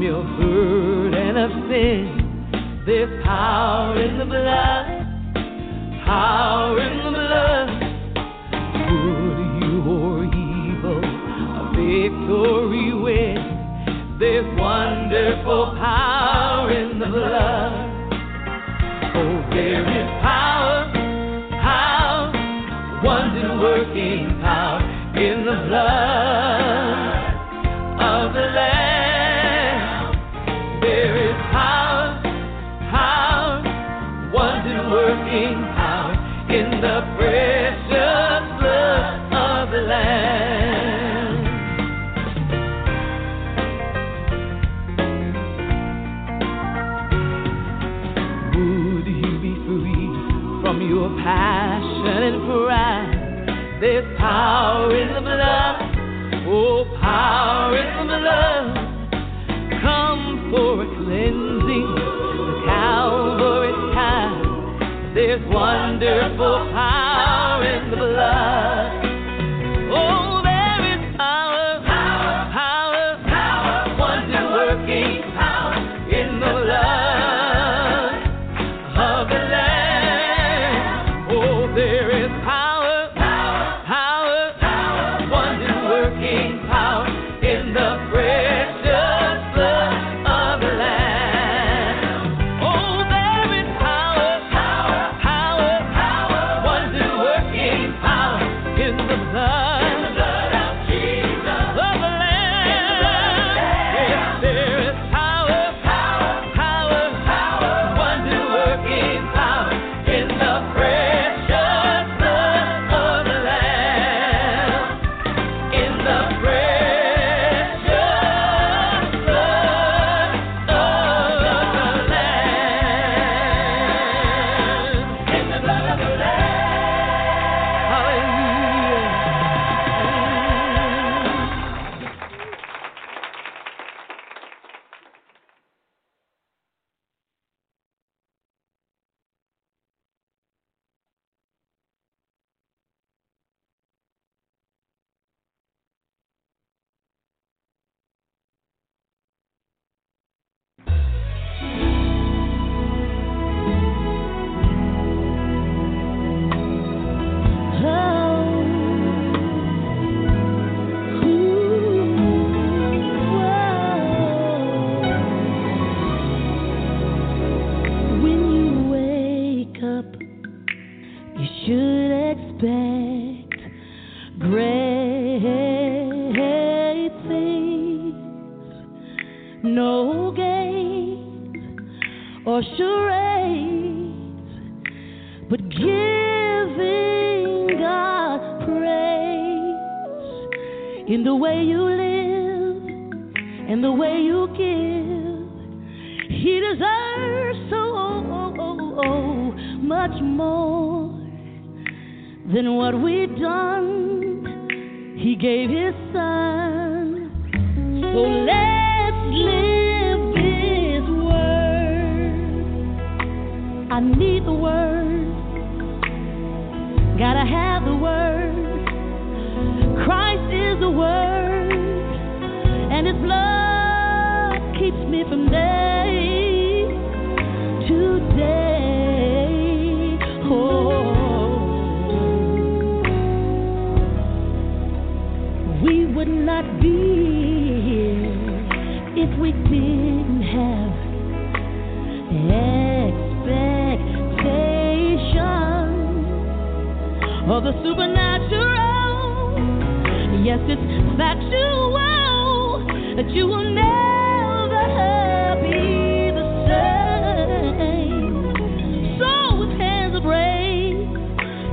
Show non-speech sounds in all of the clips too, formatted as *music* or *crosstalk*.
from your burden of sin. this power. wonderful power.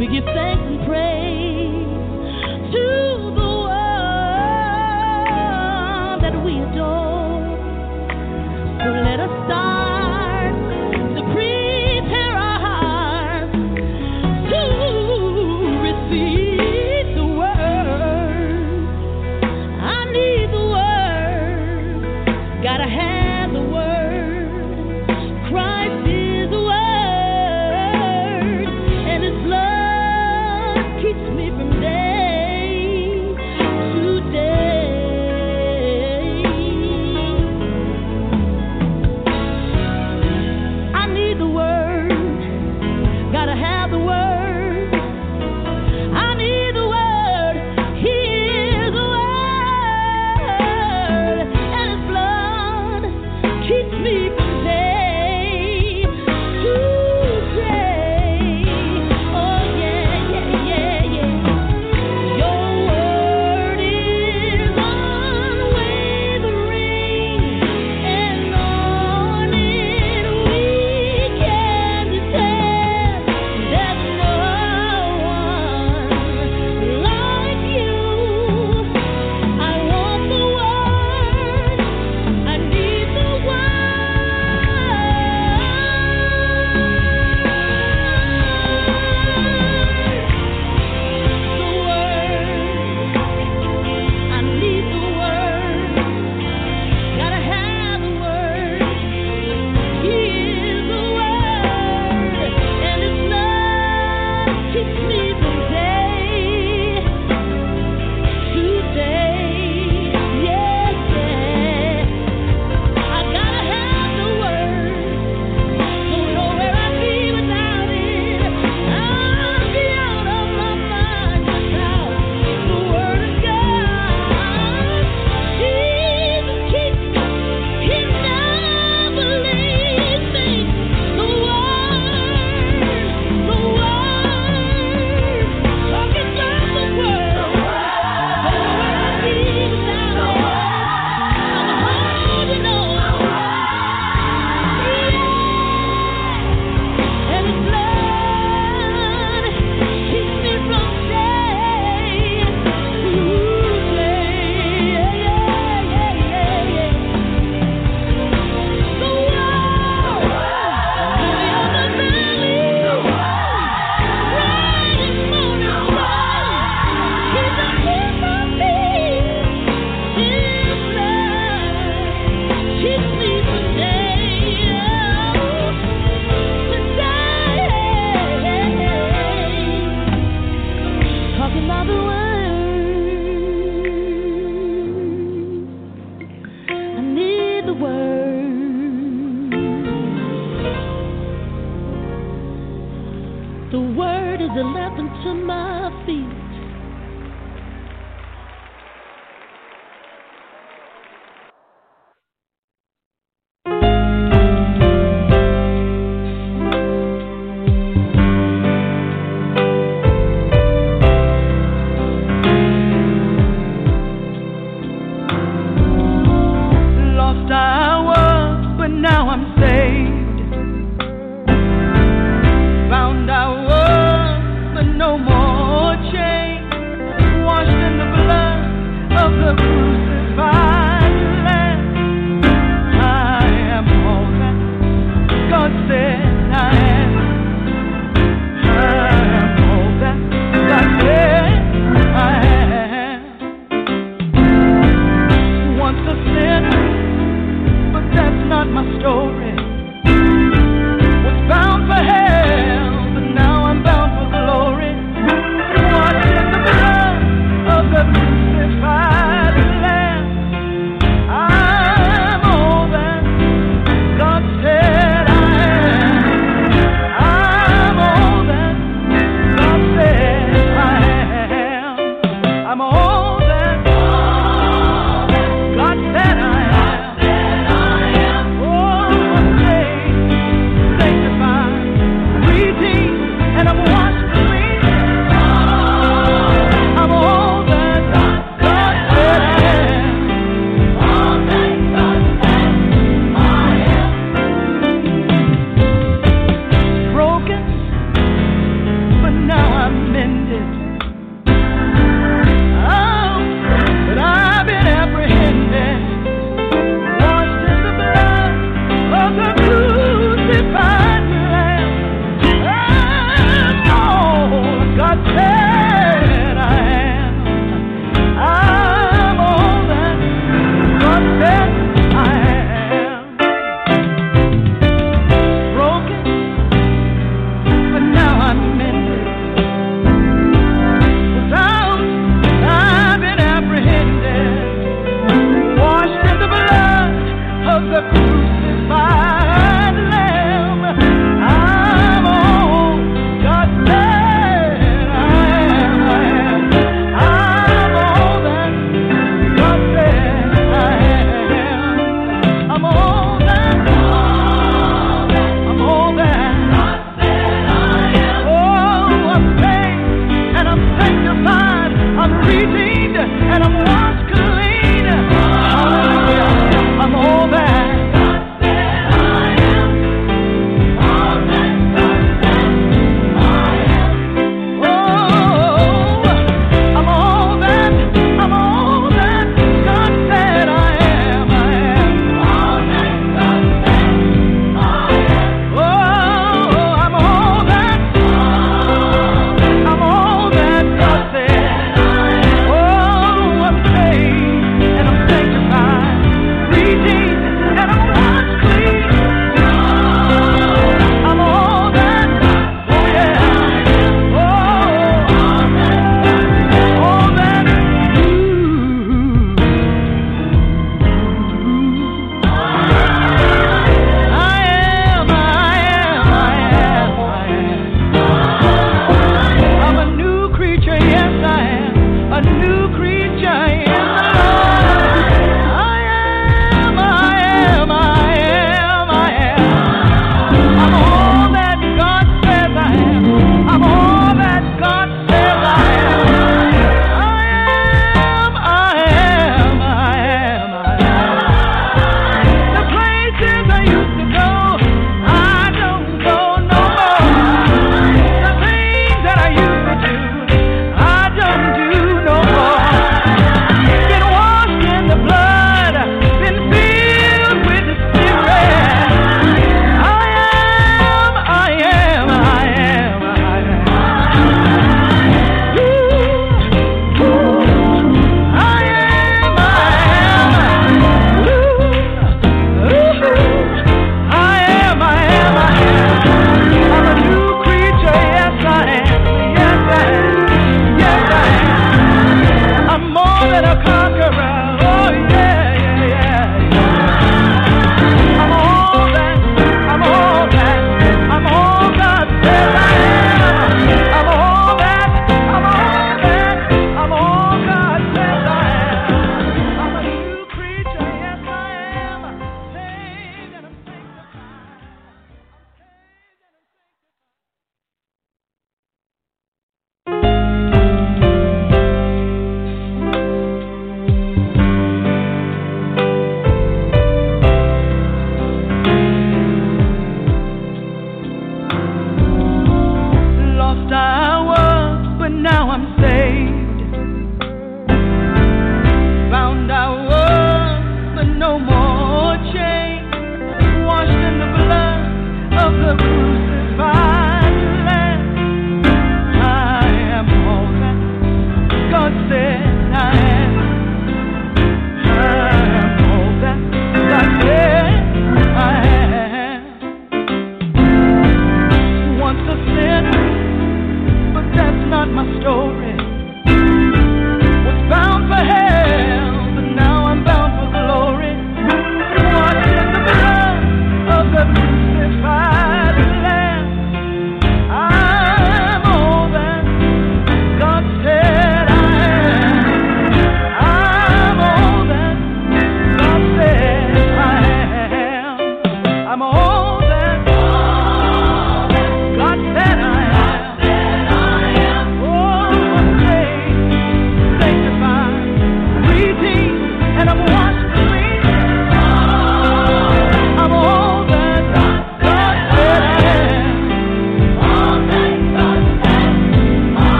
We give thanks and praise to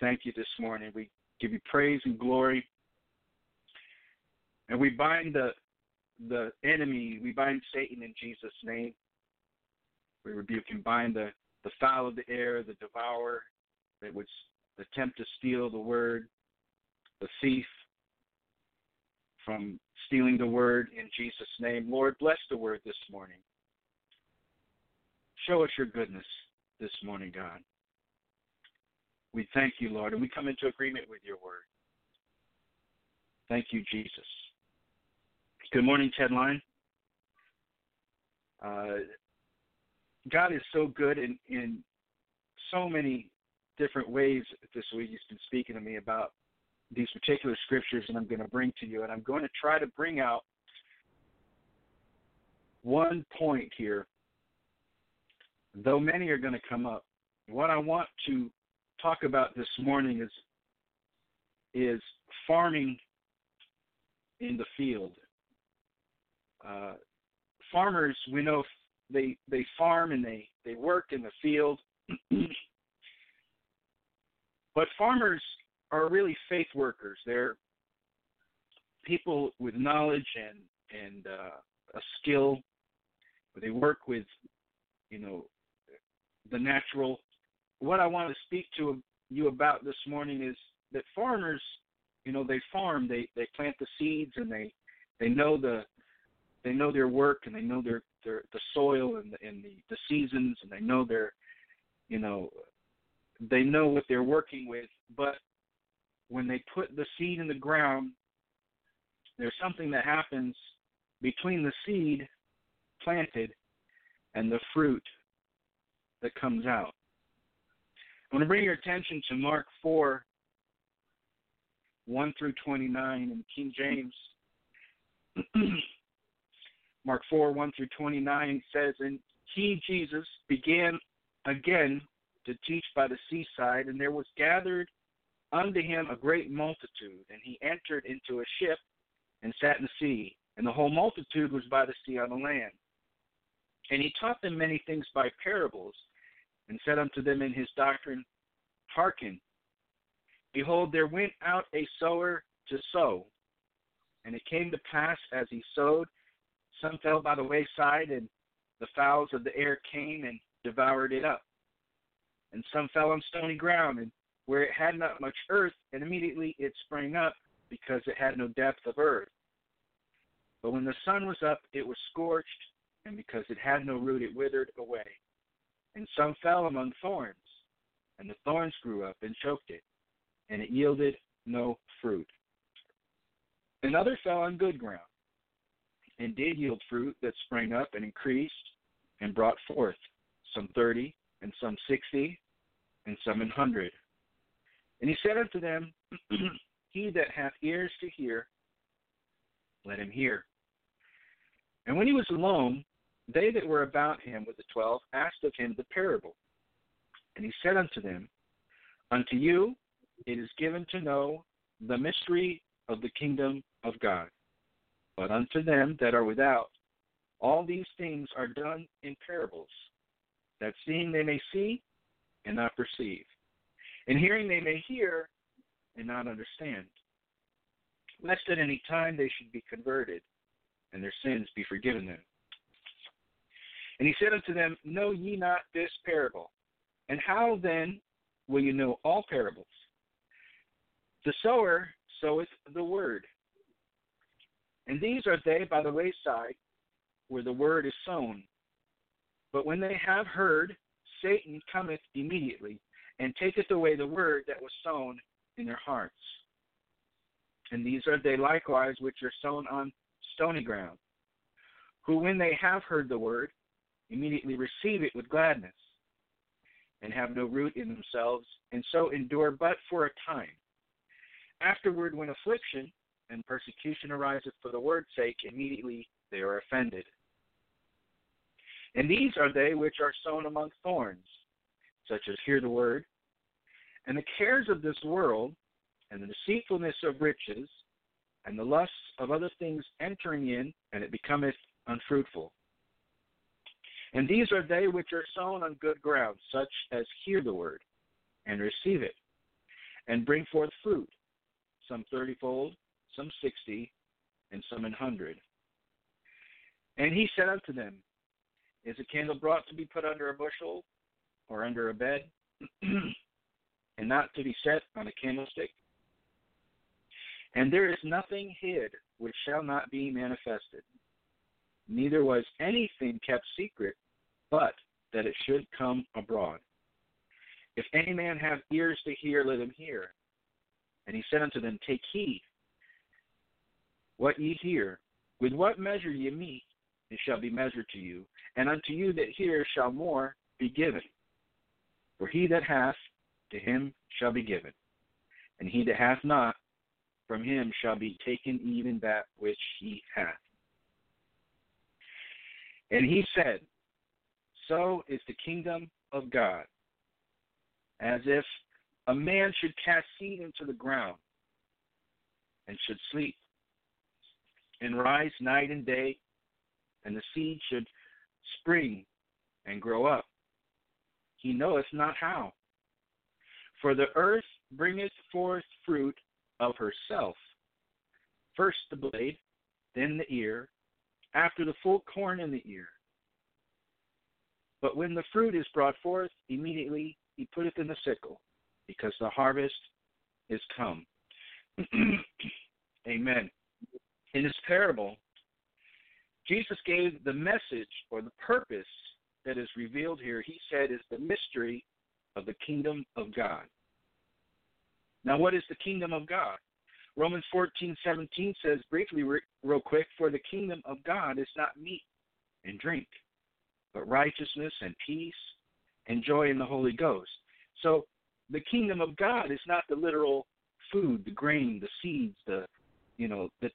thank you this morning. We give you praise and glory. And we bind the the enemy, we bind Satan in Jesus' name. We rebuke and bind the, the fowl of the air, the devourer that would attempt to steal the word, the thief from stealing the word in Jesus' name. Lord, bless the word this morning. Show us your goodness this morning, God. We thank you, Lord, and we come into agreement with your word. Thank you, Jesus. Good morning, Ted Line. Uh, God is so good in, in so many different ways this week. He's been speaking to me about these particular scriptures, and I'm going to bring to you. And I'm going to try to bring out one point here, though many are going to come up. What I want to talk about this morning is is farming in the field. Uh, farmers, we know they they farm and they they work in the field, *clears throat* but farmers are really faith workers. They're people with knowledge and and uh, a skill. They work with, you know, the natural. What I want to speak to you about this morning is that farmers, you know, they farm, they they plant the seeds, and they they know the they know their work, and they know their their the soil and the and the, the seasons, and they know their, you know, they know what they're working with. But when they put the seed in the ground, there's something that happens between the seed planted and the fruit that comes out. I want to bring your attention to Mark 4 1 through 29 in King James. *clears throat* Mark 4 1 through 29 says, And he, Jesus, began again to teach by the seaside, and there was gathered unto him a great multitude, and he entered into a ship and sat in the sea, and the whole multitude was by the sea on the land. And he taught them many things by parables, and said unto them in his doctrine, Hearken, behold, there went out a sower to sow. And it came to pass as he sowed, some fell by the wayside, and the fowls of the air came and devoured it up. And some fell on stony ground, and where it had not much earth, and immediately it sprang up, because it had no depth of earth. But when the sun was up, it was scorched, and because it had no root, it withered away. And some fell among thorns, and the thorns grew up and choked it, and it yielded no fruit. And others fell on good ground, and did yield fruit that sprang up and increased, and brought forth some thirty, and some sixty, and some an hundred. And he said unto them, *clears throat* He that hath ears to hear, let him hear. And when he was alone, they that were about him with the twelve asked of him the parable. And he said unto them, Unto you it is given to know the mystery of the kingdom of God. But unto them that are without, all these things are done in parables, that seeing they may see and not perceive, and hearing they may hear and not understand, lest at any time they should be converted and their sins be forgiven them. And he said unto them, Know ye not this parable? And how then will you know all parables? The sower soweth the word. And these are they by the wayside where the word is sown. But when they have heard, Satan cometh immediately and taketh away the word that was sown in their hearts. And these are they likewise which are sown on stony ground, who when they have heard the word, immediately receive it with gladness, and have no root in themselves, and so endure but for a time. Afterward, when affliction and persecution ariseth for the word's sake, immediately they are offended. And these are they which are sown among thorns, such as hear the word, and the cares of this world, and the deceitfulness of riches, and the lusts of other things entering in, and it becometh unfruitful. And these are they which are sown on good ground, such as hear the word, and receive it, and bring forth fruit, some thirtyfold, some sixty, and some an hundred. And he said unto them, Is a candle brought to be put under a bushel, or under a bed, *clears throat* and not to be set on a candlestick? And there is nothing hid which shall not be manifested. Neither was anything kept secret, but that it should come abroad. If any man have ears to hear, let him hear. And he said unto them, Take heed what ye hear. With what measure ye mete, it shall be measured to you, and unto you that hear shall more be given. For he that hath, to him shall be given, and he that hath not, from him shall be taken even that which he hath. And he said, So is the kingdom of God, as if a man should cast seed into the ground and should sleep and rise night and day, and the seed should spring and grow up. He knoweth not how. For the earth bringeth forth fruit of herself. First the blade, then the ear, after the full corn in the ear. But when the fruit is brought forth, immediately he putteth in the sickle, because the harvest is come. *clears throat* Amen. In this parable, Jesus gave the message or the purpose that is revealed here, he said, is the mystery of the kingdom of God. Now, what is the kingdom of God? Romans 14, 17 says briefly, real quick, for the kingdom of God is not meat and drink, but righteousness and peace and joy in the Holy Ghost. So the kingdom of God is not the literal food, the grain, the seeds, the you know, the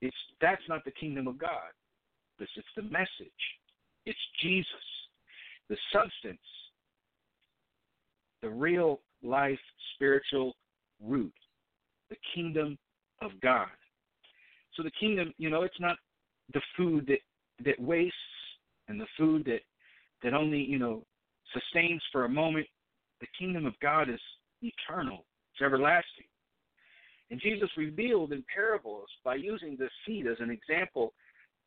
it's that's not the kingdom of God. This is the message. It's Jesus, the substance, the real life spiritual root, the kingdom of God. So the kingdom, you know, it's not the food that that wastes and the food that that only, you know, sustains for a moment. The kingdom of God is eternal. It's everlasting. And Jesus revealed in parables by using the seed as an example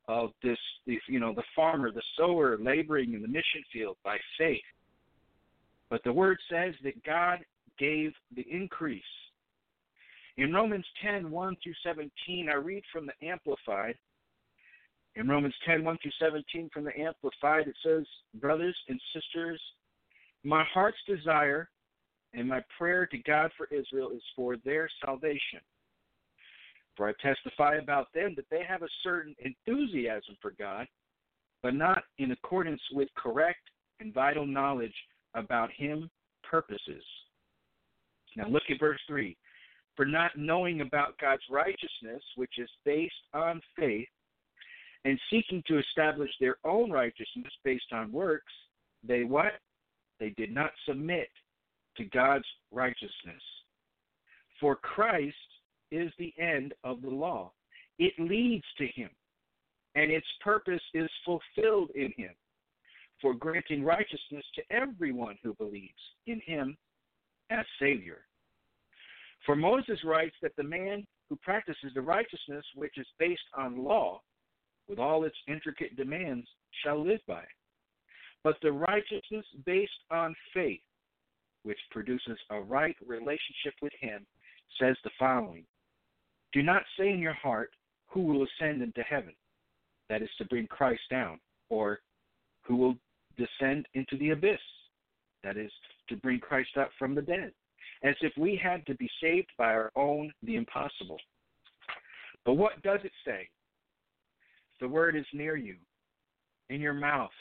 of this, you know, the farmer, the sower laboring in the mission field by faith. But the word says that God gave the increase. In Romans 10, 1 through 17, I read from the Amplified. In Romans 10, 1 through 17 from the Amplified, it says, Brothers and sisters, my heart's desire and my prayer to God for Israel is for their salvation. For I testify about them that they have a certain enthusiasm for God, but not in accordance with correct and vital knowledge about Him purposes. Now look at verse 3. For not knowing about God's righteousness, which is based on faith, and seeking to establish their own righteousness based on works, they what? They did not submit to God's righteousness. For Christ is the end of the law, it leads to Him, and its purpose is fulfilled in Him for granting righteousness to everyone who believes in Him as Savior. For Moses writes that the man who practices the righteousness which is based on law, with all its intricate demands, shall live by it. But the righteousness based on faith which produces a right relationship with Him, says the following Do not say in your heart, Who will ascend into heaven? That is to bring Christ down, or who will descend into the abyss? That is to bring Christ up from the dead, as if we had to be saved by our own, the impossible. But what does it say? The word is near you, in your mouth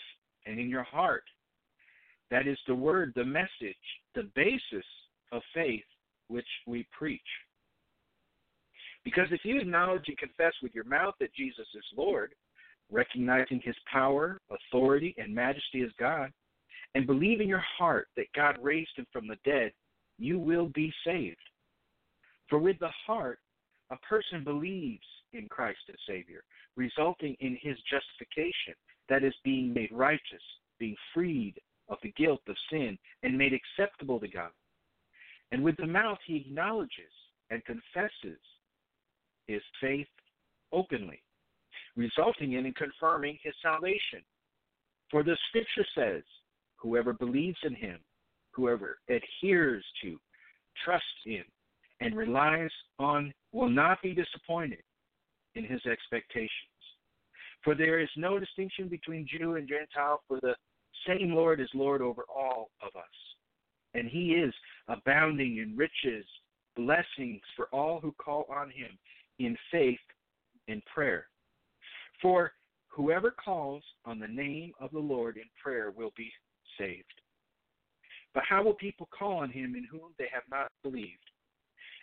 and in your heart. That is the word, the message, the basis of faith which we preach. Because if you acknowledge and confess with your mouth that Jesus is Lord, recognizing his power, authority, and majesty as God, and believe in your heart that God raised him from the dead, you will be saved. For with the heart, a person believes in Christ as Savior, resulting in his justification, that is, being made righteous, being freed of the guilt of sin and made acceptable to God. And with the mouth he acknowledges and confesses his faith openly, resulting in and confirming his salvation. For the scripture says, whoever believes in him, whoever adheres to, trusts in, and relies on will not be disappointed in his expectations. For there is no distinction between Jew and Gentile, for the same Lord is Lord over all of us. And he is abounding in riches, blessings for all who call on him in faith and prayer. For whoever calls on the name of the Lord in prayer will be saved. But how will people call on him in whom they have not believed?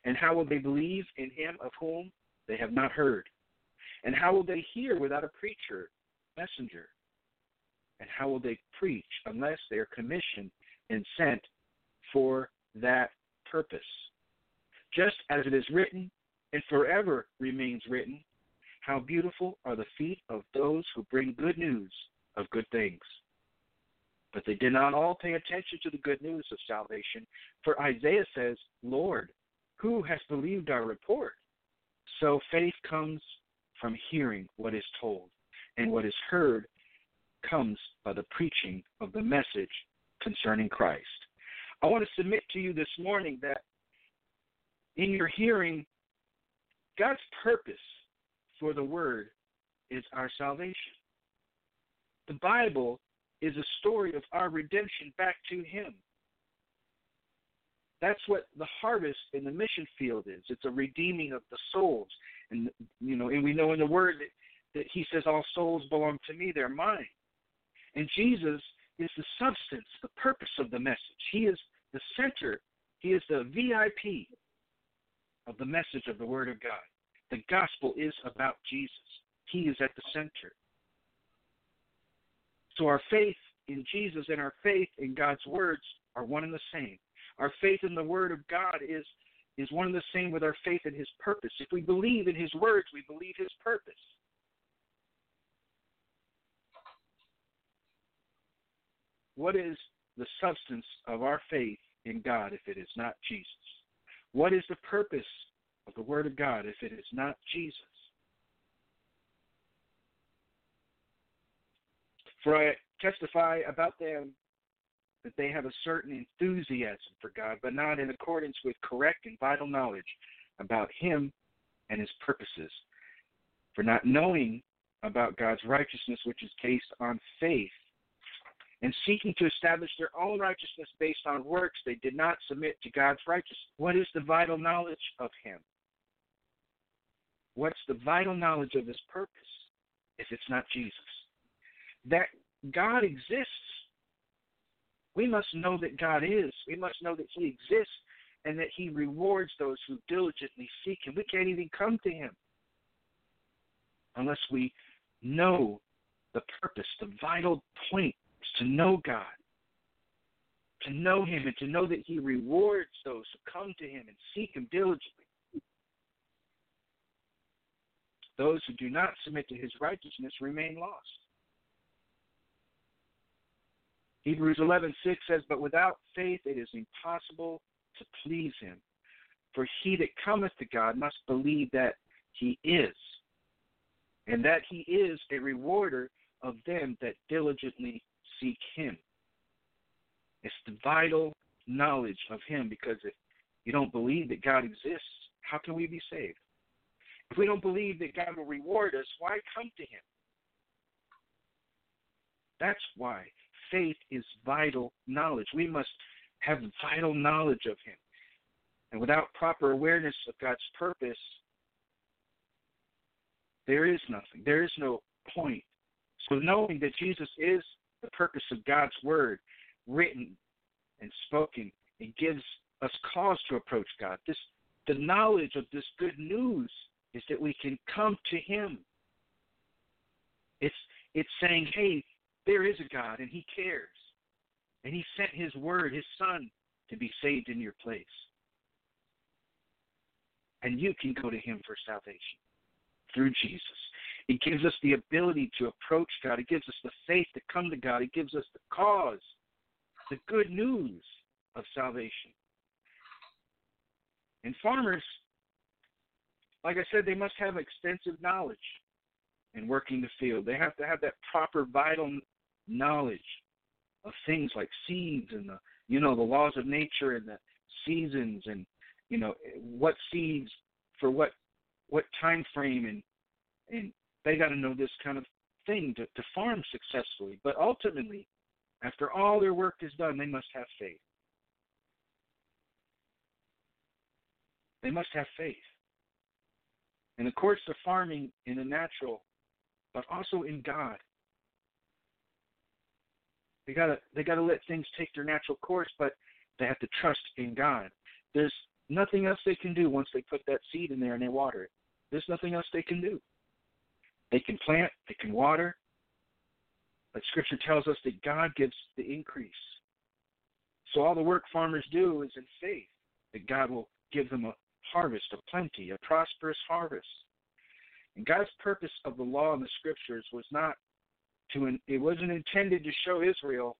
And how will they believe in him of whom they have not heard? And how will they hear without a preacher, messenger? And how will they preach unless they are commissioned and sent for that purpose? Just as it is written, and forever remains written, how beautiful are the feet of those who bring good news of good things. But they did not all pay attention to the good news of salvation. For Isaiah says, Lord, who has believed our report? So faith comes from hearing what is told, and what is heard comes by the preaching of the message concerning Christ. I want to submit to you this morning that in your hearing, God's purpose for the word is our salvation. The Bible is a story of our redemption back to Him. That's what the harvest in the mission field is. It's a redeeming of the souls. And you know, and we know in the word that, that he says all souls belong to me, they're mine. And Jesus is the substance, the purpose of the message. He is the center, he is the VIP of the message of the Word of God. The gospel is about Jesus. He is at the center. So our faith in Jesus and our faith in God's words are one and the same. Our faith in the Word of God is is one and the same with our faith in His purpose. If we believe in His words, we believe His purpose. What is the substance of our faith in God if it is not Jesus? What is the purpose of the Word of God if it is not Jesus? For I testify about them that they have a certain enthusiasm for God, but not in accordance with correct and vital knowledge about Him and His purposes. For not knowing about God's righteousness, which is based on faith, and seeking to establish their own righteousness based on works, they did not submit to God's righteousness. What is the vital knowledge of Him? What's the vital knowledge of His purpose if it's not Jesus? That God exists we must know that God is. We must know that He exists and that He rewards those who diligently seek Him. We can't even come to Him unless we know the purpose. The vital point is to know God, to know Him, and to know that He rewards those who come to Him and seek Him diligently. Those who do not submit to His righteousness remain lost. Hebrews 11:6 says, "But without faith it is impossible to please him. For he that cometh to God must believe that he is, and that he is a rewarder of them that diligently seek him." It's the vital knowledge of him because if you don't believe that God exists, how can we be saved? If we don't believe that God will reward us, why come to him? That's why faith is vital knowledge. We must have vital knowledge of Him. And without proper awareness of God's purpose, there is nothing. There is no point. So, knowing that Jesus is the purpose of God's Word, written and spoken, it gives us cause to approach God. This, the knowledge of this good news is that we can come to Him. It's it's saying, hey, there is a God and He cares. And He sent His Word, His Son, to be saved in your place. And you can go to Him for salvation through Jesus. It gives us the ability to approach God. It gives us the faith to come to God. It gives us the cause, the good news of salvation. And farmers, like I said, they must have extensive knowledge in working the field. They have to have that proper vital knowledge of things like seeds and the you know the laws of nature and the seasons and you know what seeds for what what time frame and and they got to know this kind of thing to, to farm successfully. But ultimately, after all their work is done, they must have faith. They must have faith. And of course, the farming in the natural, but also in God. They gotta they gotta let things take their natural course, but they have to trust in God. There's nothing else they can do once they put that seed in there and they water it. There's nothing else they can do. They can plant, they can water, but Scripture tells us that God gives the increase. So all the work farmers do is in faith that God will give them a harvest, a plenty, a prosperous harvest. And God's purpose of the law and the Scriptures was not to, it wasn't intended to show Israel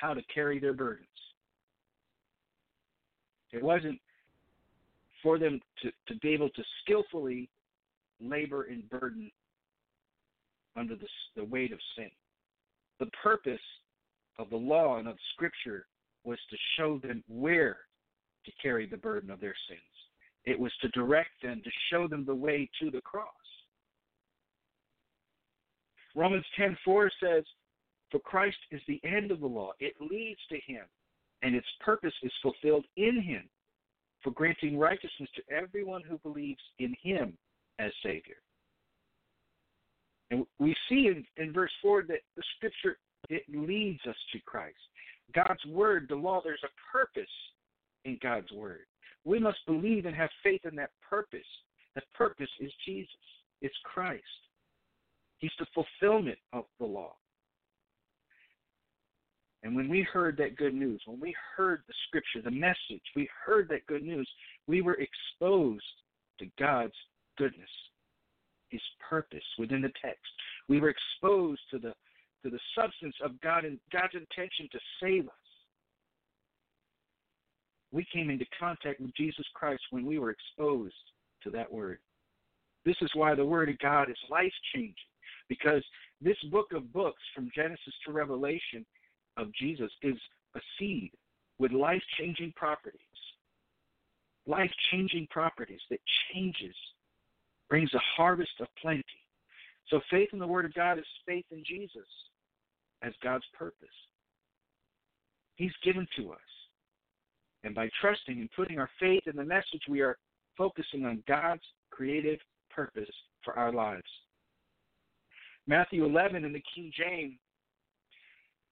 how to carry their burdens. It wasn't for them to, to be able to skillfully labor and burden under the, the weight of sin. The purpose of the law and of Scripture was to show them where to carry the burden of their sins. It was to direct them, to show them the way to the cross. Romans 10:4 says, "For Christ is the end of the law; it leads to Him, and its purpose is fulfilled in Him, for granting righteousness to everyone who believes in Him as Savior." And we see in, in verse 4 that the Scripture it leads us to Christ. God's Word, the law, there's a purpose in God's Word. We must believe and have faith in that purpose. That purpose is Jesus, it's Christ. He's the fulfillment of the law. And when we heard that good news, when we heard the scripture, the message, we heard that good news, we were exposed to God's goodness, His purpose within the text. We were exposed to the to the substance of God and God's intention to save us. We came into contact with Jesus Christ when we were exposed to that word. This is why the word of God is life changing because this book of books from Genesis to Revelation of Jesus is a seed with life changing properties. Life changing properties that changes, brings a harvest of plenty. So faith in the Word of God is faith in Jesus as God's purpose. He's given to us. And by trusting and putting our faith in the message, we are focusing on God's creative purpose for our lives. Matthew 11 in the King James,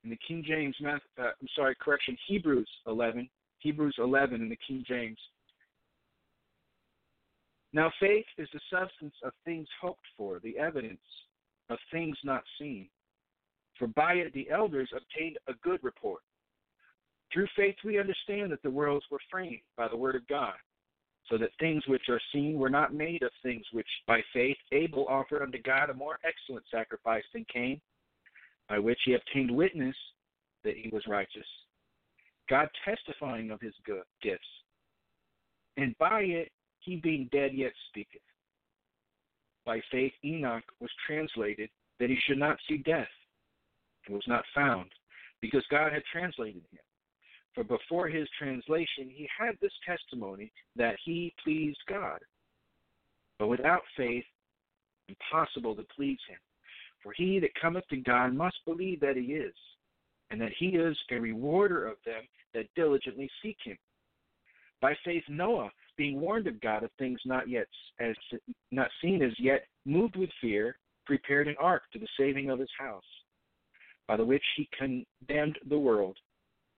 in the King James, uh, I'm sorry, correction, Hebrews 11, Hebrews 11 in the King James. Now faith is the substance of things hoped for, the evidence of things not seen. For by it the elders obtained a good report. Through faith we understand that the worlds were framed by the word of God so that things which are seen were not made of things which by faith Abel offered unto God a more excellent sacrifice than Cain, by which he obtained witness that he was righteous, God testifying of his good gifts. And by it he being dead yet speaketh. By faith Enoch was translated that he should not see death, and was not found, because God had translated him. For before his translation, he had this testimony that he pleased God. But without faith, impossible to please him. For he that cometh to God must believe that he is, and that he is a rewarder of them that diligently seek him. By faith, Noah, being warned of God of things not yet as not seen as yet, moved with fear, prepared an ark to the saving of his house, by the which he condemned the world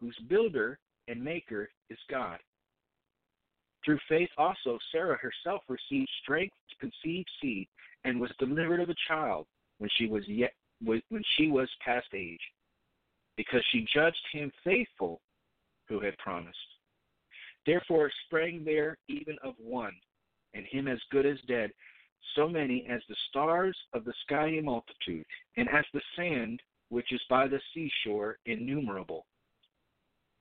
whose builder and maker is God. Through faith also Sarah herself received strength to conceive seed and was delivered of a child when she was yet when she was past age, because she judged him faithful who had promised. Therefore sprang there even of one, and him as good as dead, so many as the stars of the sky in multitude, and as the sand which is by the seashore innumerable.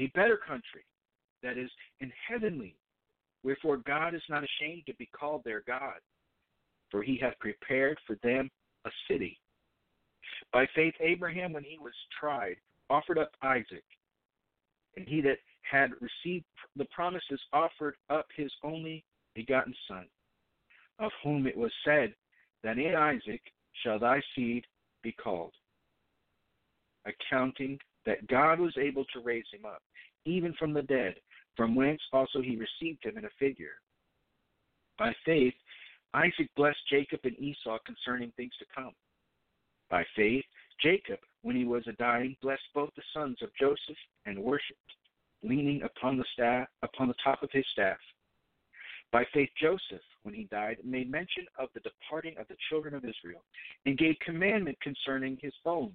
a better country, that is, in heavenly. Wherefore God is not ashamed to be called their God, for he hath prepared for them a city. By faith, Abraham, when he was tried, offered up Isaac. And he that had received the promises offered up his only begotten Son, of whom it was said, That in Isaac shall thy seed be called. Accounting that God was able to raise him up, even from the dead, from whence also he received him in a figure. By faith, Isaac blessed Jacob and Esau concerning things to come. By faith, Jacob, when he was a dying, blessed both the sons of Joseph and worshipped, leaning upon the staff upon the top of his staff. By faith Joseph, when he died, made mention of the departing of the children of Israel, and gave commandment concerning his bones.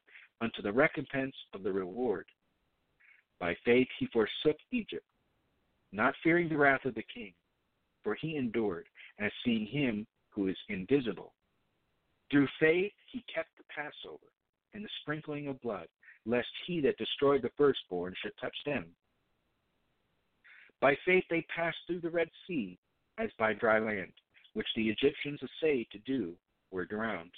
unto the recompense of the reward. By faith he forsook Egypt, not fearing the wrath of the king, for he endured, as seeing him who is invisible. Through faith he kept the Passover and the sprinkling of blood, lest he that destroyed the firstborn should touch them. By faith they passed through the Red Sea as by dry land, which the Egyptians essayed to do, were drowned.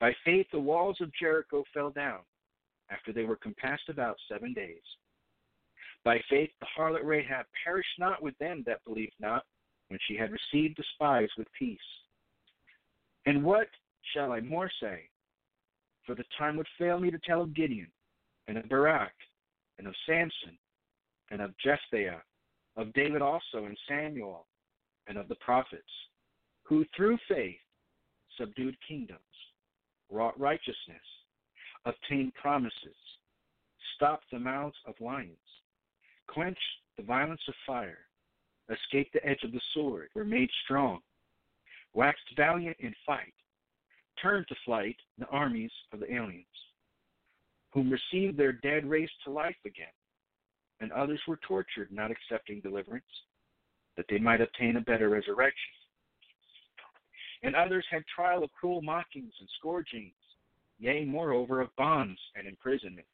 By faith the walls of Jericho fell down after they were compassed about seven days. By faith the harlot Rahab perished not with them that believed not, when she had received the spies with peace. And what shall I more say? For the time would fail me to tell of Gideon, and of Barak, and of Samson, and of Jephthah, of David also, and Samuel, and of the prophets, who through faith subdued kingdoms, wrought righteousness, obtained promises, stopped the mouths of lions, quenched the violence of fire, escaped the edge of the sword, were made strong, waxed valiant in fight, turned to flight the armies of the aliens, whom received their dead raised to life again, and others were tortured, not accepting deliverance, that they might obtain a better resurrection. And others had trial of cruel mockings and scourgings, yea, moreover, of bonds and imprisonment.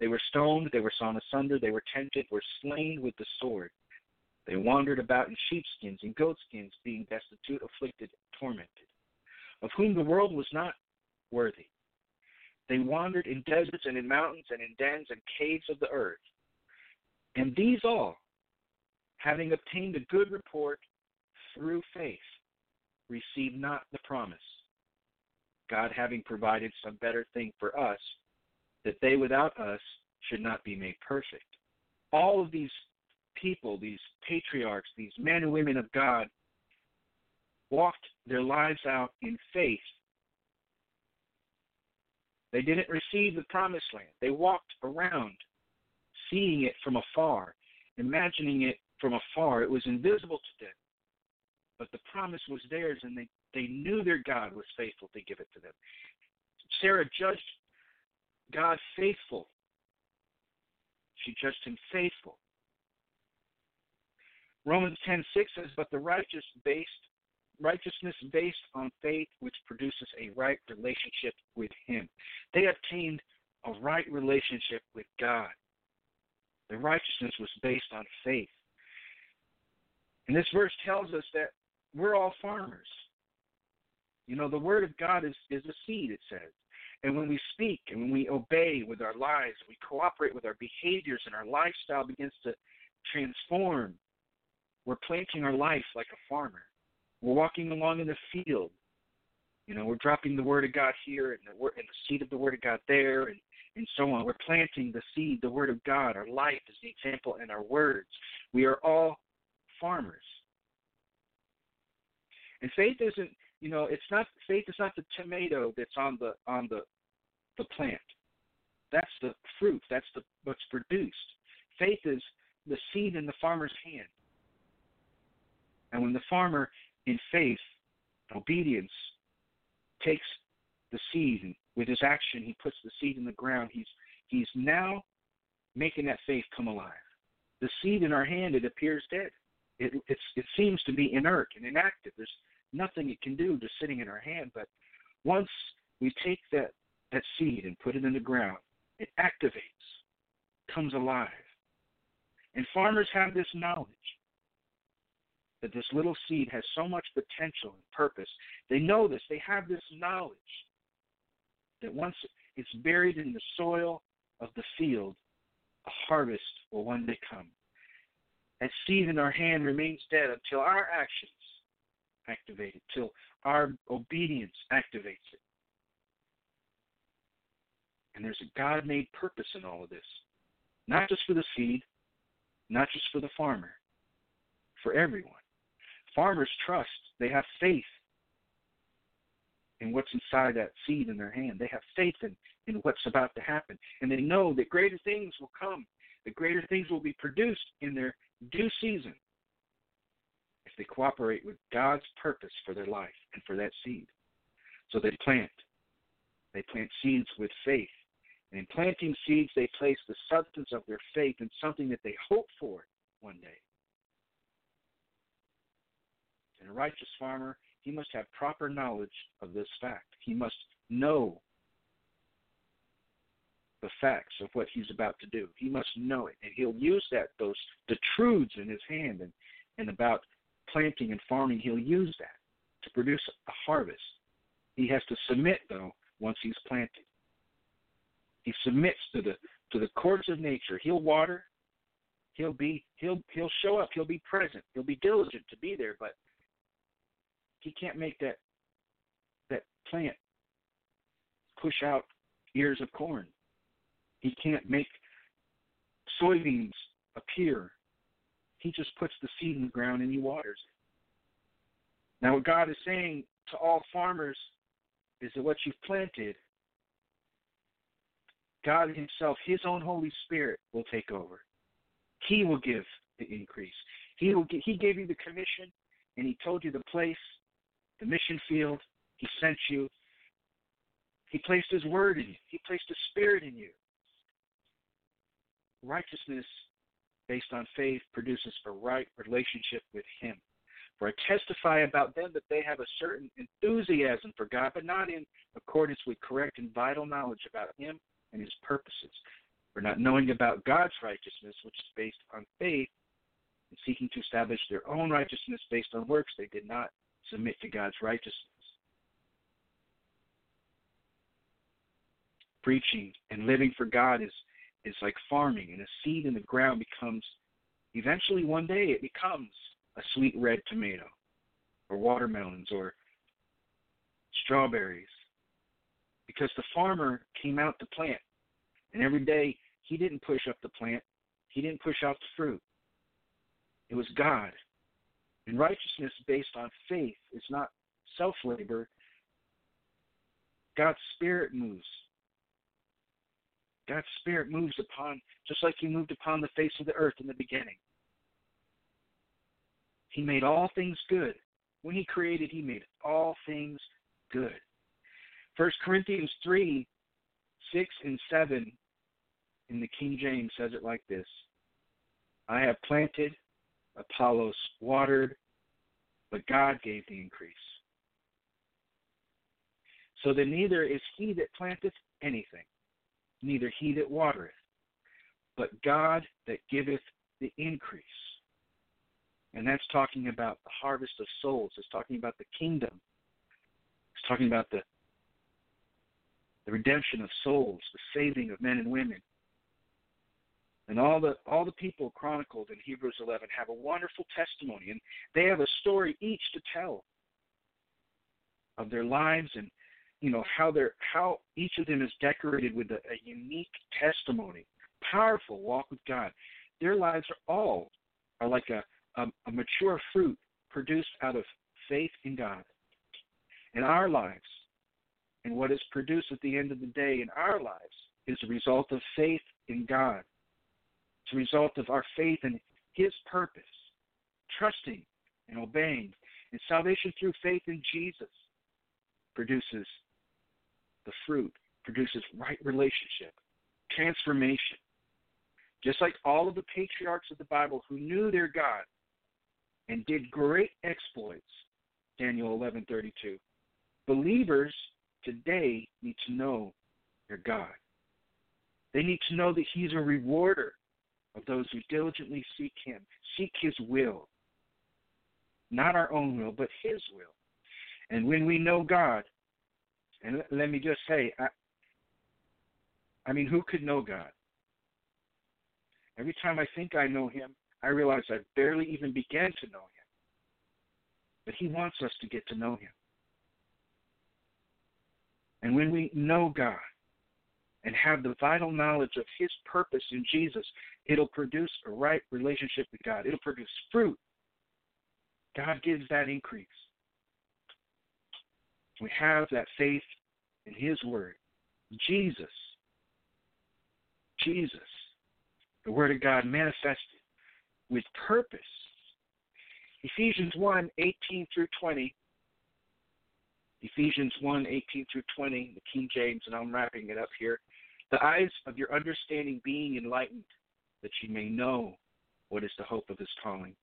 They were stoned, they were sawn asunder, they were tempted, were slain with the sword. They wandered about in sheepskins and goatskins, being destitute, afflicted, tormented, of whom the world was not worthy. They wandered in deserts and in mountains and in dens and caves of the earth. And these all, having obtained a good report through faith, received not the promise, God having provided some better thing for us, that they without us should not be made perfect. All of these people, these patriarchs, these men and women of God, walked their lives out in faith. They didn't receive the promised land. They walked around, seeing it from afar, imagining it from afar. It was invisible to them. But the promise was theirs, and they, they knew their God was faithful to give it to them. Sarah judged God faithful. She judged him faithful. Romans 10:6 says, "But the righteous based righteousness based on faith, which produces a right relationship with Him." They obtained a right relationship with God. The righteousness was based on faith. And this verse tells us that we're all farmers. You know, the word of God is, is a seed, it says. And when we speak and when we obey with our lives, we cooperate with our behaviors and our lifestyle begins to transform. We're planting our life like a farmer. We're walking along in the field. You know, we're dropping the word of God here and the, and the seed of the word of God there and, and so on. We're planting the seed, the word of God. Our life is the example in our words. We are all farmers. And faith isn't, you know, it's not faith is not the tomato that's on the on the the plant. That's the fruit. That's the what's produced. Faith is the seed in the farmer's hand. And when the farmer in faith, obedience, takes the seed and with his action he puts the seed in the ground, he's he's now making that faith come alive. The seed in our hand it appears dead. It it seems to be inert and inactive. There's nothing it can do just sitting in our hand. But once we take that that seed and put it in the ground, it activates, comes alive. And farmers have this knowledge that this little seed has so much potential and purpose. They know this, they have this knowledge that once it's buried in the soil of the field, a harvest will one day come. That seed in our hand remains dead until our actions activate it, till our obedience activates it. And there's a God made purpose in all of this. Not just for the seed, not just for the farmer, for everyone. Farmers trust, they have faith in what's inside that seed in their hand. They have faith in, in what's about to happen. And they know that greater things will come, that greater things will be produced in their due season if they cooperate with God's purpose for their life and for that seed. So they plant. They plant seeds with faith. And in planting seeds, they place the substance of their faith in something that they hope for one day. And a righteous farmer, he must have proper knowledge of this fact. He must know the facts of what he's about to do. He must know it. And he'll use that, those the truths in his hand and, and about planting and farming, he'll use that to produce a harvest. He has to submit though once he's planted. He submits to the to the courts of nature. He'll water. He'll be he'll he'll show up. He'll be present. He'll be diligent to be there, but he can't make that that plant push out ears of corn. He can't make soybeans appear. He just puts the seed in the ground and he waters it. Now, what God is saying to all farmers is that what you've planted, God Himself, His own Holy Spirit, will take over. He will give the increase. He will. He gave you the commission, and He told you the place the mission field. He sent you. He placed His word in you. He placed His Spirit in you. Righteousness based on faith produces a right relationship with Him. For I testify about them that they have a certain enthusiasm for God, but not in accordance with correct and vital knowledge about Him and His purposes. For not knowing about God's righteousness, which is based on faith, and seeking to establish their own righteousness based on works, they did not submit to God's righteousness. Preaching and living for God is, is like farming, and a seed in the ground becomes, eventually one day, it becomes a sweet red tomato, or watermelons, or strawberries. Because the farmer came out to plant, and every day he didn't push up the plant, he didn't push out the fruit. It was God and righteousness based on faith is not self labor. God's Spirit moves. God's Spirit moves upon, just like He moved upon the face of the earth in the beginning. He made all things good. When He created, He made all things good. First Corinthians 3 6 and 7 in the King James says it like this I have planted, Apollos watered, but God gave the increase. So that neither is he that planteth anything, neither he that watereth, but God that giveth the increase. And that's talking about the harvest of souls. It's talking about the kingdom. It's talking about the the redemption of souls, the saving of men and women. And all the all the people chronicled in Hebrews 11 have a wonderful testimony, and they have a story each to tell of their lives and you know how they're how each of them is decorated with a, a unique testimony, powerful walk with God. Their lives are all are like a, a, a mature fruit produced out of faith in God. And our lives and what is produced at the end of the day in our lives is a result of faith in God it's a result of our faith in His purpose, trusting and obeying. And salvation through faith in Jesus produces the fruit, produces right relationship, transformation. Just like all of the patriarchs of the Bible who knew their God and did great exploits, Daniel 11:32. Believers today need to know their God. They need to know that He's a rewarder of those who diligently seek Him, seek His will, not our own will, but His will. And when we know God, and let me just say, I, I mean, who could know God? Every time I think I know Him, I realize I barely even began to know Him. But He wants us to get to know Him. And when we know God, and have the vital knowledge of His purpose in Jesus, it'll produce a right relationship with God. It'll produce fruit. God gives that increase. We have that faith in His Word. Jesus, Jesus, the Word of God manifested with purpose. Ephesians 1 18 through 20. Ephesians 1 18 through 20, the King James, and I'm wrapping it up here the eyes of your understanding being enlightened, that you may know what is the hope of his calling,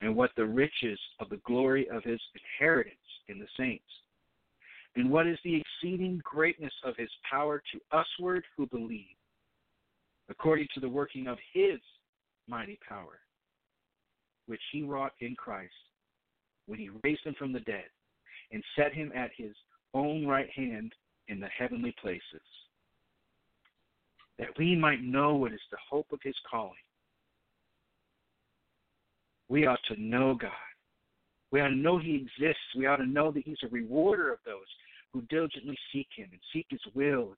and what the riches of the glory of his inheritance in the saints, and what is the exceeding greatness of his power to usward who believe, according to the working of his mighty power, which he wrought in Christ when he raised him from the dead and set him at his own right hand in the heavenly places that we might know what is the hope of his calling. We ought to know God. We ought to know he exists. We ought to know that he's a rewarder of those who diligently seek him and seek his will.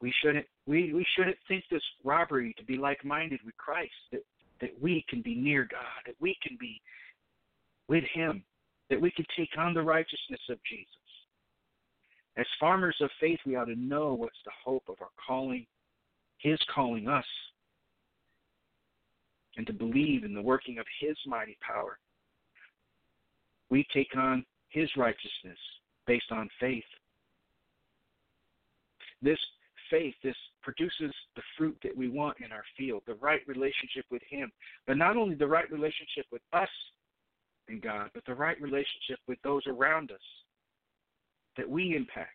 We shouldn't we, we shouldn't think this robbery to be like minded with Christ, that, that we can be near God, that we can be with him, that we can take on the righteousness of Jesus. As farmers of faith, we ought to know what's the hope of our calling, His calling us, and to believe in the working of His mighty power. We take on His righteousness based on faith. This faith, this produces the fruit that we want in our field, the right relationship with Him. But not only the right relationship with us and God, but the right relationship with those around us that we impact,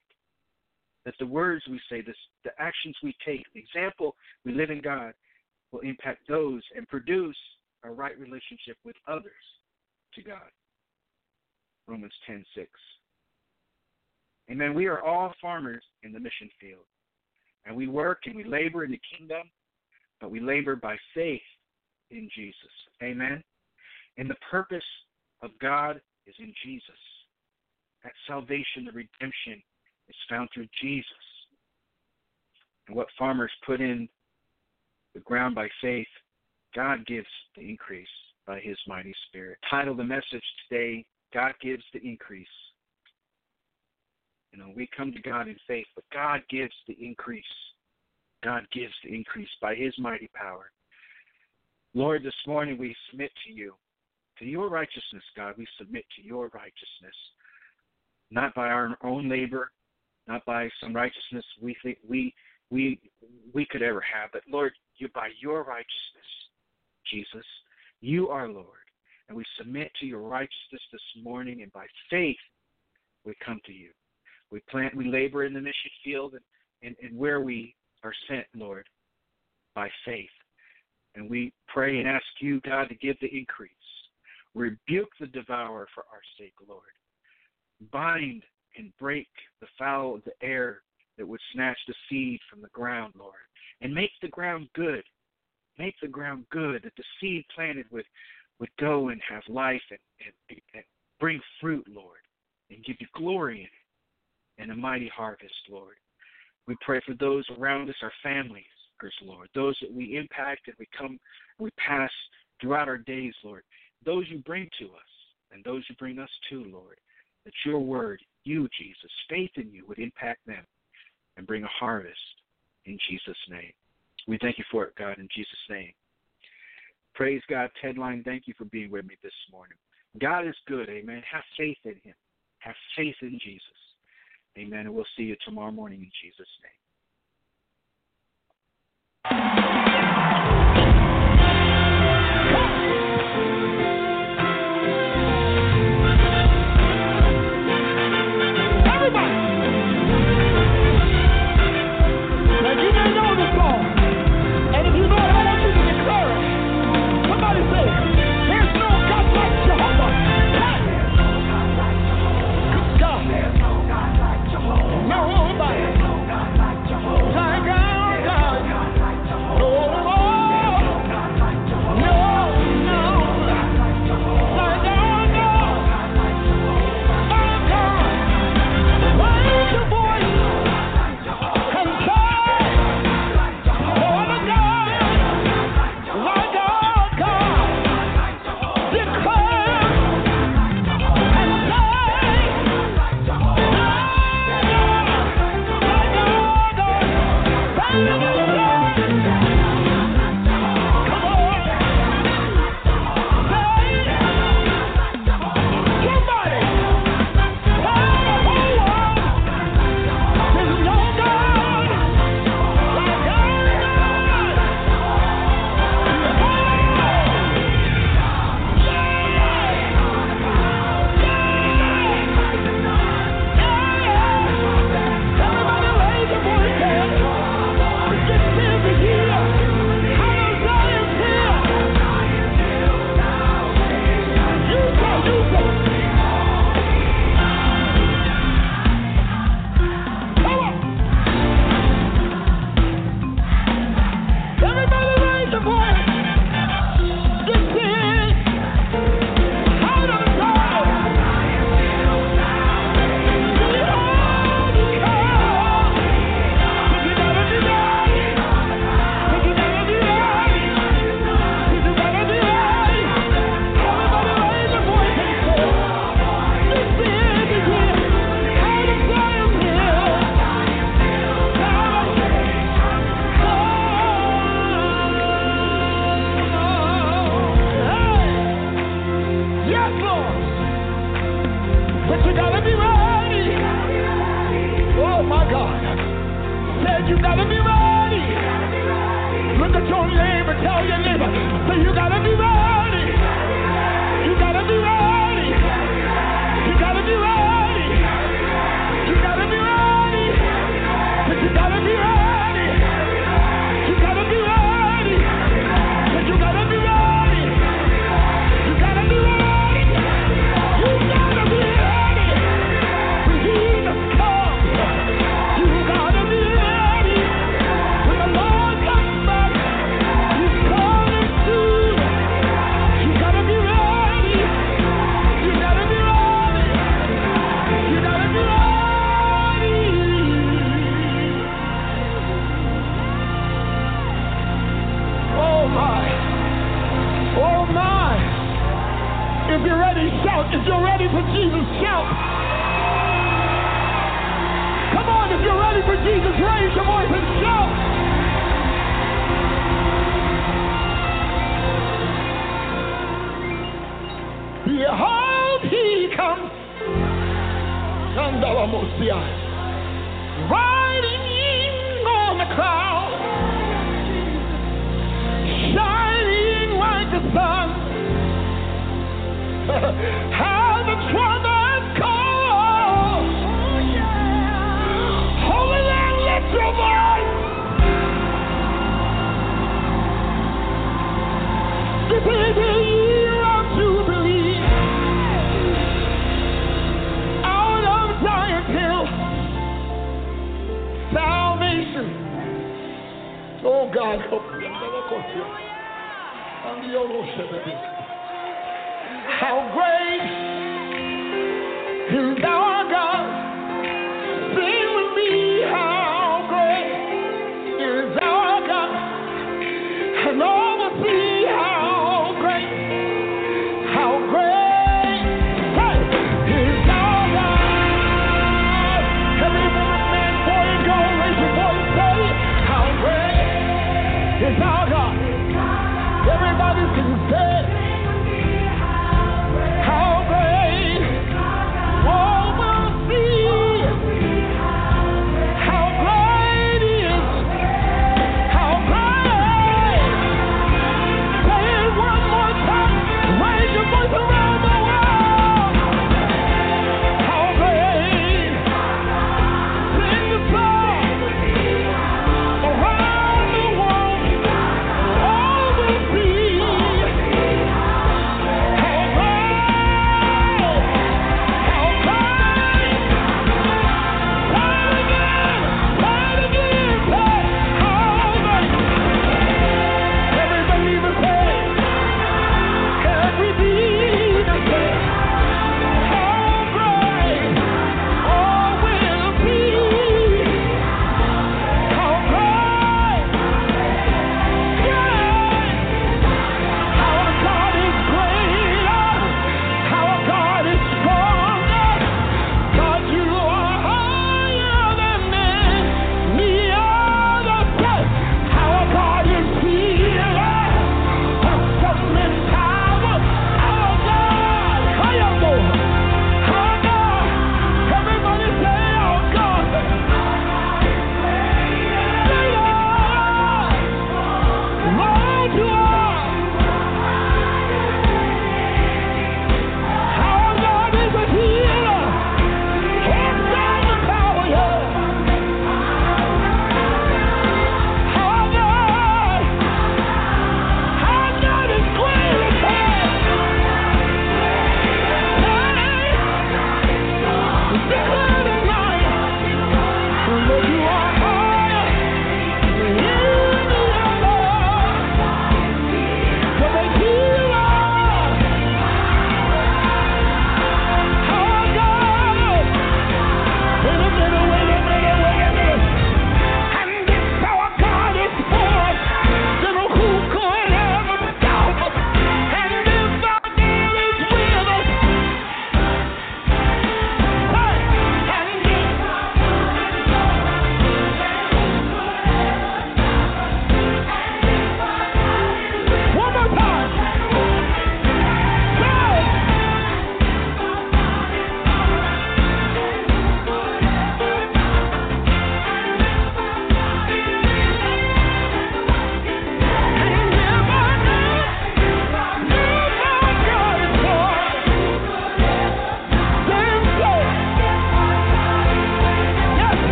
that the words we say, this, the actions we take, the example we live in God will impact those and produce a right relationship with others to God. Romans 10:6. Amen. We are all farmers in the mission field. And we work and we labor in the kingdom, but we labor by faith in Jesus. Amen. And the purpose of God is in Jesus. That salvation, the redemption, is found through Jesus. And what farmers put in the ground by faith, God gives the increase by his mighty spirit. Title the message today, God gives the increase. You know, we come to God in faith, but God gives the increase. God gives the increase by his mighty power. Lord, this morning we submit to you. To your righteousness, God, we submit to your righteousness not by our own labor, not by some righteousness we think we we we could ever have, but Lord, you by your righteousness, Jesus, you are Lord, and we submit to your righteousness this morning, and by faith we come to you. We plant, we labor in the mission field, and, and, and where we are sent, Lord, by faith, and we pray and ask you, God, to give the increase. Rebuke the devourer for our sake, Lord bind and break the fowl of the air that would snatch the seed from the ground, Lord, and make the ground good. Make the ground good that the seed planted would would go and have life and, and, and bring fruit, Lord, and give you glory in it and a mighty harvest, Lord. We pray for those around us, our families, Lord, those that we impact and we come we pass throughout our days, Lord, those you bring to us and those you bring us to, Lord, that your word, you, Jesus, faith in you would impact them and bring a harvest in Jesus' name. We thank you for it, God, in Jesus' name. Praise God, Ted Line. Thank you for being with me this morning. God is good, amen. Have faith in Him. Have faith in Jesus. Amen. And we'll see you tomorrow morning in Jesus' name. my God. Said you gotta be ready. Look at your neighbor, tell your neighbor, say you gotta be ready. shout. If you're ready for Jesus, shout. Come on, if you're ready for Jesus, raise your voice and shout. Behold, he comes. Riding in on the cloud, shining like the sun. How the. Oh. Holy Land, lift your voice. This is the year of Jubilee. Out of salvation. Oh, God, help me. Oh, how great is our